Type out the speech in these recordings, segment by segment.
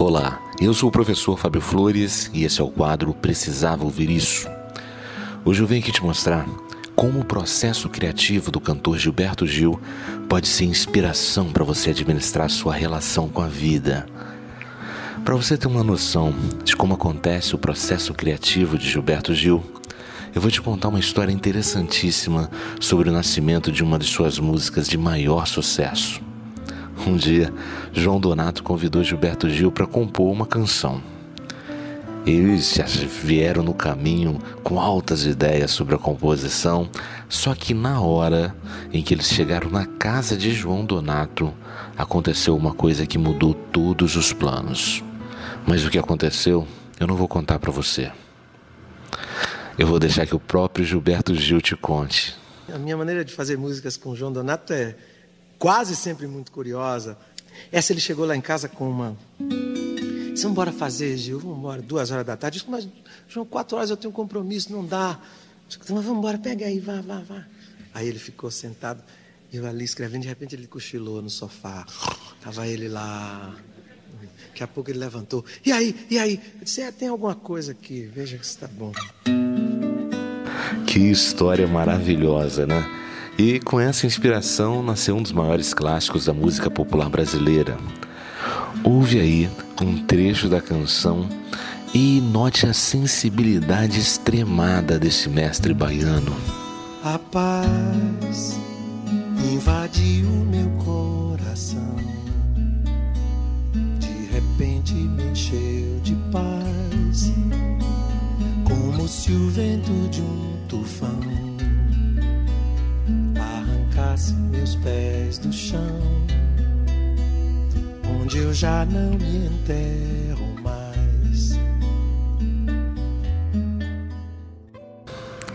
Olá, eu sou o professor Fábio Flores e esse é o quadro Precisava Ouvir Isso. Hoje eu venho aqui te mostrar como o processo criativo do cantor Gilberto Gil pode ser inspiração para você administrar sua relação com a vida. Para você ter uma noção de como acontece o processo criativo de Gilberto Gil, eu vou te contar uma história interessantíssima sobre o nascimento de uma de suas músicas de maior sucesso. Um dia, João Donato convidou Gilberto Gil para compor uma canção. Eles já vieram no caminho com altas ideias sobre a composição, só que na hora em que eles chegaram na casa de João Donato, aconteceu uma coisa que mudou todos os planos. Mas o que aconteceu, eu não vou contar para você. Eu vou deixar que o próprio Gilberto Gil te conte. A minha maneira de fazer músicas com João Donato é quase sempre muito curiosa. Essa ele chegou lá em casa com uma. Vamos embora fazer, Gil, vamos embora, duas horas da tarde. Disse, mas, João, quatro horas eu tenho um compromisso, não dá. Disse, mas vamos embora, pega aí, vá, vá, vá. Aí ele ficou sentado, eu ali escrevendo, de repente ele cochilou no sofá. Estava ele lá. Daqui a pouco ele levantou. E aí, e aí? Eu disse, é, tem alguma coisa aqui, veja que está bom. Que história maravilhosa, né? E com essa inspiração nasceu um dos maiores clássicos da música popular brasileira. Ouve aí um trecho da canção e note a sensibilidade extremada desse mestre baiano. A paz invadiu meu coração. De repente me encheu de paz, como se o vento de um tufão arrancasse meus pés do chão, onde eu já não me enterro mais.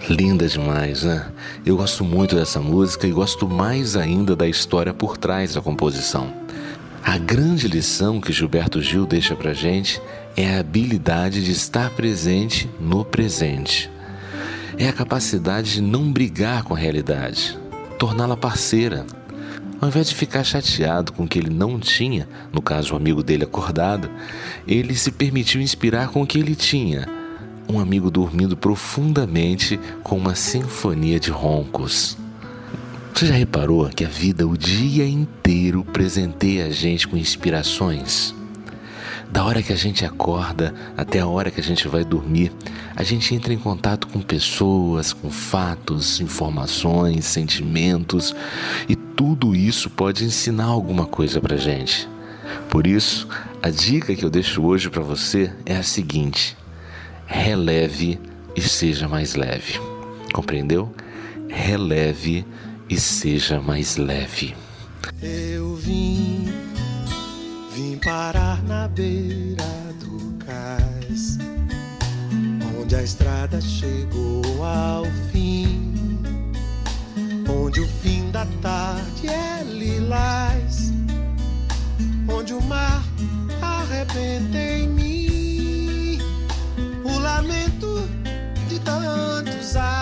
Linda demais, né? Eu gosto muito dessa música e gosto mais ainda da história por trás da composição. A grande lição que Gilberto Gil deixa pra gente é a habilidade de estar presente no presente. É a capacidade de não brigar com a realidade, torná-la parceira. Ao invés de ficar chateado com o que ele não tinha, no caso o amigo dele acordado, ele se permitiu inspirar com o que ele tinha. Um amigo dormindo profundamente com uma sinfonia de roncos. Você já reparou que a vida o dia inteiro presenteia a gente com inspirações? Da hora que a gente acorda até a hora que a gente vai dormir, a gente entra em contato com pessoas, com fatos, informações, sentimentos e tudo isso pode ensinar alguma coisa pra gente. Por isso, a dica que eu deixo hoje para você é a seguinte: releve e seja mais leve. Compreendeu? Releve e seja mais leve. Eu vim, vim parar na beira do cais, onde a estrada chegou ao fim, onde o fim da tarde é lilás, onde o mar arrebenta em mim, o lamento de tantos ais.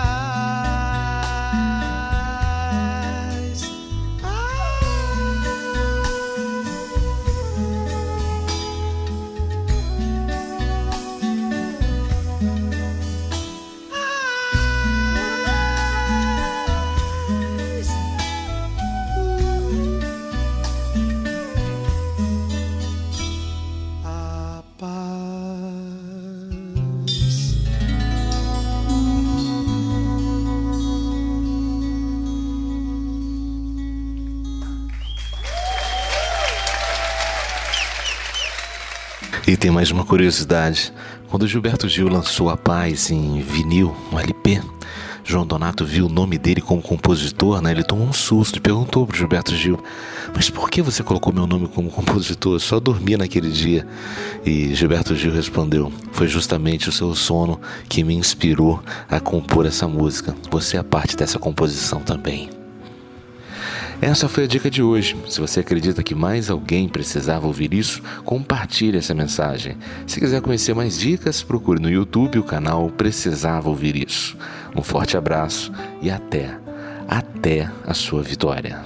E tem mais uma curiosidade. Quando Gilberto Gil lançou A Paz em vinil, um LP, João Donato viu o nome dele como compositor, né? Ele tomou um susto e perguntou pro Gilberto Gil: Mas por que você colocou meu nome como compositor? Eu só dormia naquele dia. E Gilberto Gil respondeu: Foi justamente o seu sono que me inspirou a compor essa música. Você é parte dessa composição também. Essa foi a dica de hoje. Se você acredita que mais alguém precisava ouvir isso, compartilhe essa mensagem. Se quiser conhecer mais dicas, procure no YouTube o canal Precisava Ouvir Isso. Um forte abraço e até, até a sua vitória.